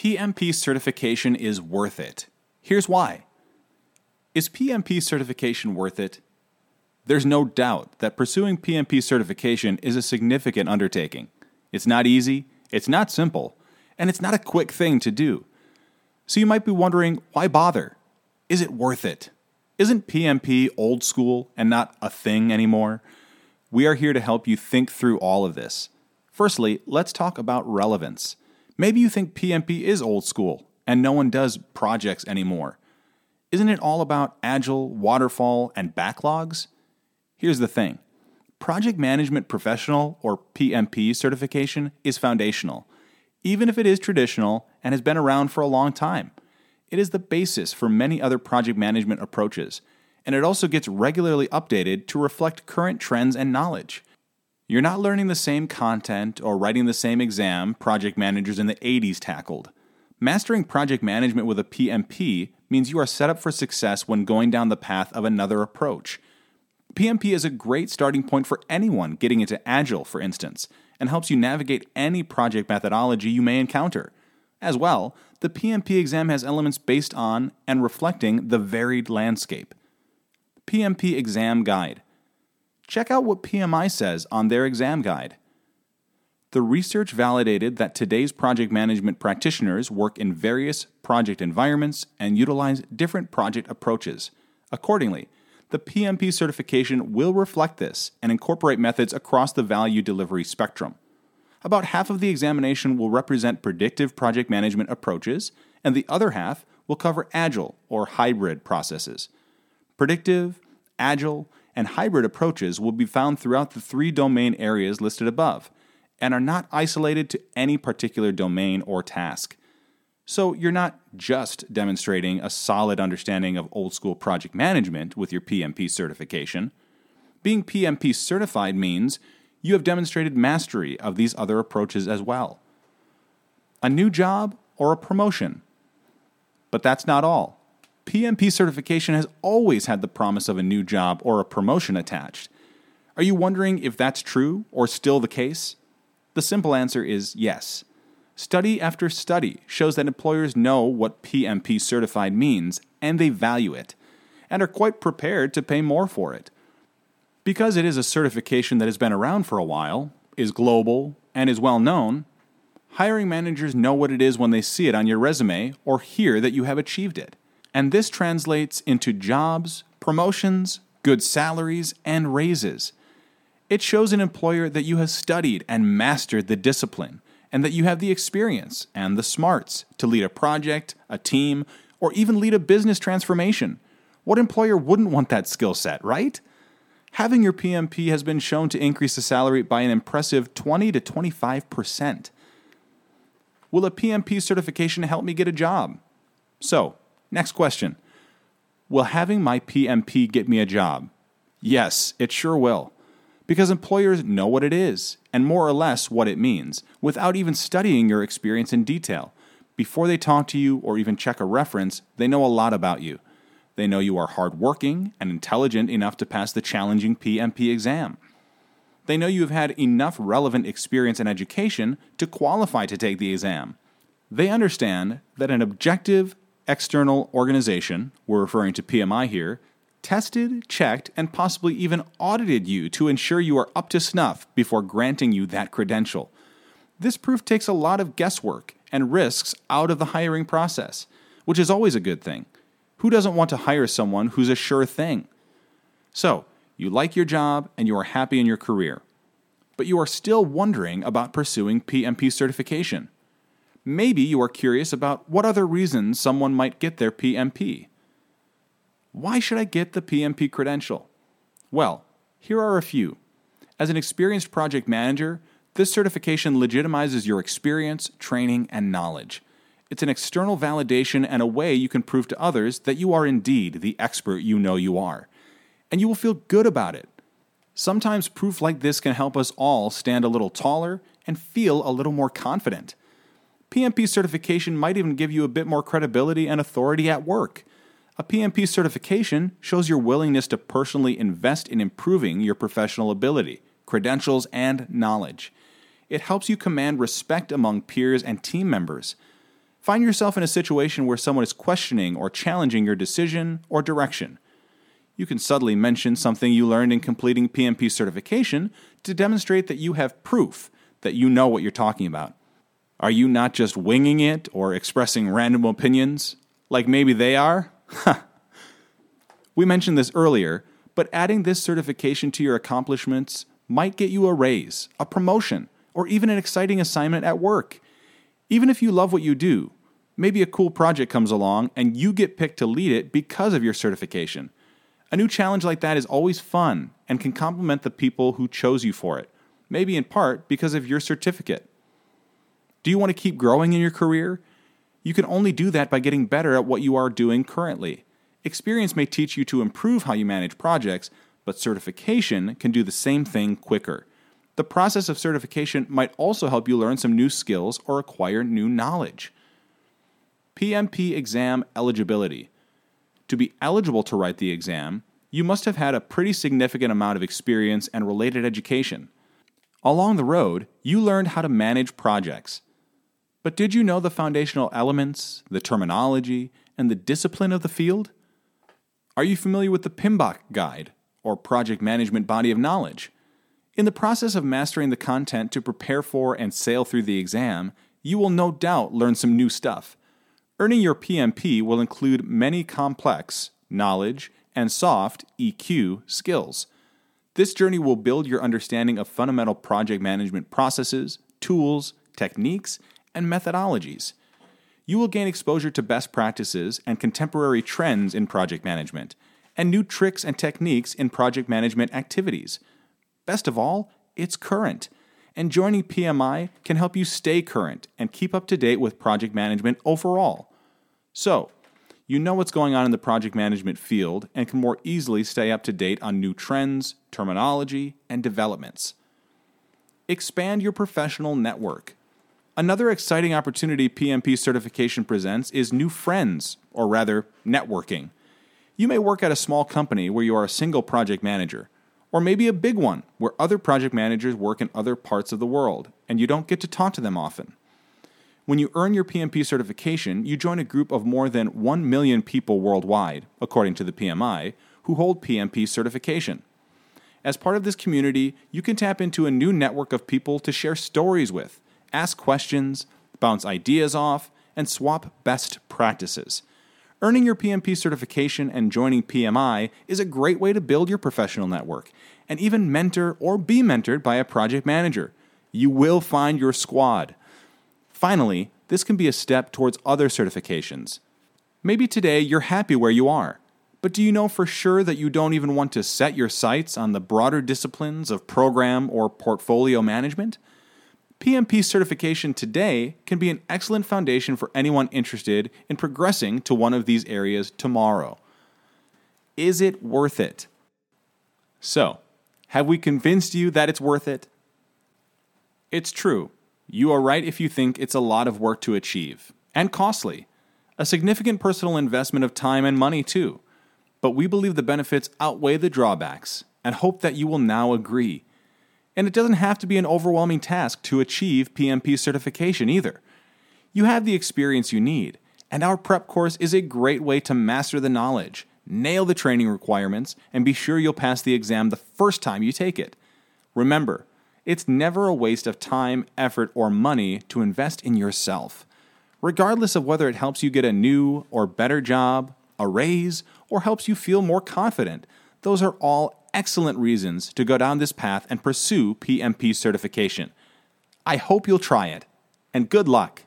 PMP certification is worth it. Here's why. Is PMP certification worth it? There's no doubt that pursuing PMP certification is a significant undertaking. It's not easy, it's not simple, and it's not a quick thing to do. So you might be wondering why bother? Is it worth it? Isn't PMP old school and not a thing anymore? We are here to help you think through all of this. Firstly, let's talk about relevance. Maybe you think PMP is old school and no one does projects anymore. Isn't it all about agile, waterfall, and backlogs? Here's the thing Project Management Professional, or PMP certification, is foundational, even if it is traditional and has been around for a long time. It is the basis for many other project management approaches, and it also gets regularly updated to reflect current trends and knowledge. You're not learning the same content or writing the same exam project managers in the 80s tackled. Mastering project management with a PMP means you are set up for success when going down the path of another approach PMP is a great starting point for anyone getting into Agile, for instance, and helps you navigate any project methodology you may encounter. As well, the PMP exam has elements based on and reflecting the varied landscape. PMP Exam Guide. Check out what PMI says on their exam guide. The research validated that today's project management practitioners work in various project environments and utilize different project approaches. Accordingly, the PMP certification will reflect this and incorporate methods across the value delivery spectrum. About half of the examination will represent predictive project management approaches, and the other half will cover agile or hybrid processes. Predictive, agile, and hybrid approaches will be found throughout the three domain areas listed above and are not isolated to any particular domain or task. So you're not just demonstrating a solid understanding of old school project management with your PMP certification. Being PMP certified means you have demonstrated mastery of these other approaches as well. A new job or a promotion. But that's not all. PMP certification has always had the promise of a new job or a promotion attached. Are you wondering if that's true or still the case? The simple answer is yes. Study after study shows that employers know what PMP certified means and they value it, and are quite prepared to pay more for it. Because it is a certification that has been around for a while, is global, and is well known, hiring managers know what it is when they see it on your resume or hear that you have achieved it. And this translates into jobs, promotions, good salaries, and raises. It shows an employer that you have studied and mastered the discipline and that you have the experience and the smarts to lead a project, a team, or even lead a business transformation. What employer wouldn't want that skill set, right? Having your PMP has been shown to increase the salary by an impressive 20 to 25%. Will a PMP certification help me get a job? So, next question Will having my PMP get me a job? Yes, it sure will because employers know what it is and more or less what it means without even studying your experience in detail. Before they talk to you or even check a reference, they know a lot about you. They know you are hardworking and intelligent enough to pass the challenging PMP exam. They know you have had enough relevant experience and education to qualify to take the exam. They understand that an objective external organization, we're referring to PMI here, tested, checked, and possibly even audited you to ensure you are up to snuff before granting you that credential. This proof takes a lot of guesswork and risks out of the hiring process, which is always a good thing. Who doesn't want to hire someone who's a sure thing? So, you like your job and you are happy in your career, but you are still wondering about pursuing PMP certification. Maybe you are curious about what other reasons someone might get their PMP. Why should I get the PMP credential? Well, here are a few. As an experienced project manager, this certification legitimizes your experience, training, and knowledge. It's an external validation and a way you can prove to others that you are indeed the expert you know you are. And you will feel good about it. Sometimes proof like this can help us all stand a little taller and feel a little more confident. PMP certification might even give you a bit more credibility and authority at work. A PMP certification shows your willingness to personally invest in improving your professional ability, credentials, and knowledge. It helps you command respect among peers and team members. Find yourself in a situation where someone is questioning or challenging your decision or direction. You can subtly mention something you learned in completing PMP certification to demonstrate that you have proof that you know what you're talking about. Are you not just winging it or expressing random opinions, like maybe they are? we mentioned this earlier, but adding this certification to your accomplishments might get you a raise, a promotion, or even an exciting assignment at work. Even if you love what you do, maybe a cool project comes along and you get picked to lead it because of your certification. A new challenge like that is always fun and can complement the people who chose you for it, maybe in part because of your certificate. Do you want to keep growing in your career? You can only do that by getting better at what you are doing currently. Experience may teach you to improve how you manage projects, but certification can do the same thing quicker. The process of certification might also help you learn some new skills or acquire new knowledge. PMP exam eligibility. To be eligible to write the exam, you must have had a pretty significant amount of experience and related education. Along the road, you learned how to manage projects. But did you know the foundational elements, the terminology, and the discipline of the field? Are you familiar with the PMBOK Guide, or Project Management Body of Knowledge? In the process of mastering the content to prepare for and sail through the exam, you will no doubt learn some new stuff. Earning your PMP will include many complex, knowledge, and soft EQ skills. This journey will build your understanding of fundamental project management processes, tools, techniques, and methodologies. You will gain exposure to best practices and contemporary trends in project management, and new tricks and techniques in project management activities. Best of all, it's current. And joining PMI can help you stay current and keep up to date with project management overall. So, you know what's going on in the project management field and can more easily stay up to date on new trends, terminology, and developments. Expand your professional network. Another exciting opportunity PMP certification presents is new friends, or rather, networking. You may work at a small company where you are a single project manager, or maybe a big one where other project managers work in other parts of the world and you don't get to talk to them often. When you earn your PMP certification, you join a group of more than 1 million people worldwide, according to the PMI, who hold PMP certification. As part of this community, you can tap into a new network of people to share stories with, ask questions, bounce ideas off, and swap best practices. Earning your PMP certification and joining PMI is a great way to build your professional network and even mentor or be mentored by a project manager. You will find your squad. Finally, this can be a step towards other certifications. Maybe today you're happy where you are, but do you know for sure that you don't even want to set your sights on the broader disciplines of program or portfolio management? PMP certification today can be an excellent foundation for anyone interested in progressing to one of these areas tomorrow. Is it worth it? So, have we convinced you that it's worth it? It's true. You are right if you think it's a lot of work to achieve, and costly. A significant personal investment of time and money, too. But we believe the benefits outweigh the drawbacks, and hope that you will now agree. And it doesn't have to be an overwhelming task to achieve PMP certification either. You have the experience you need, and our prep course is a great way to master the knowledge, nail the training requirements, and be sure you'll pass the exam the first time you take it. Remember, it's never a waste of time, effort, or money to invest in yourself. Regardless of whether it helps you get a new or better job, a raise, or helps you feel more confident, those are all excellent reasons to go down this path and pursue PMP certification. I hope you'll try it, and good luck.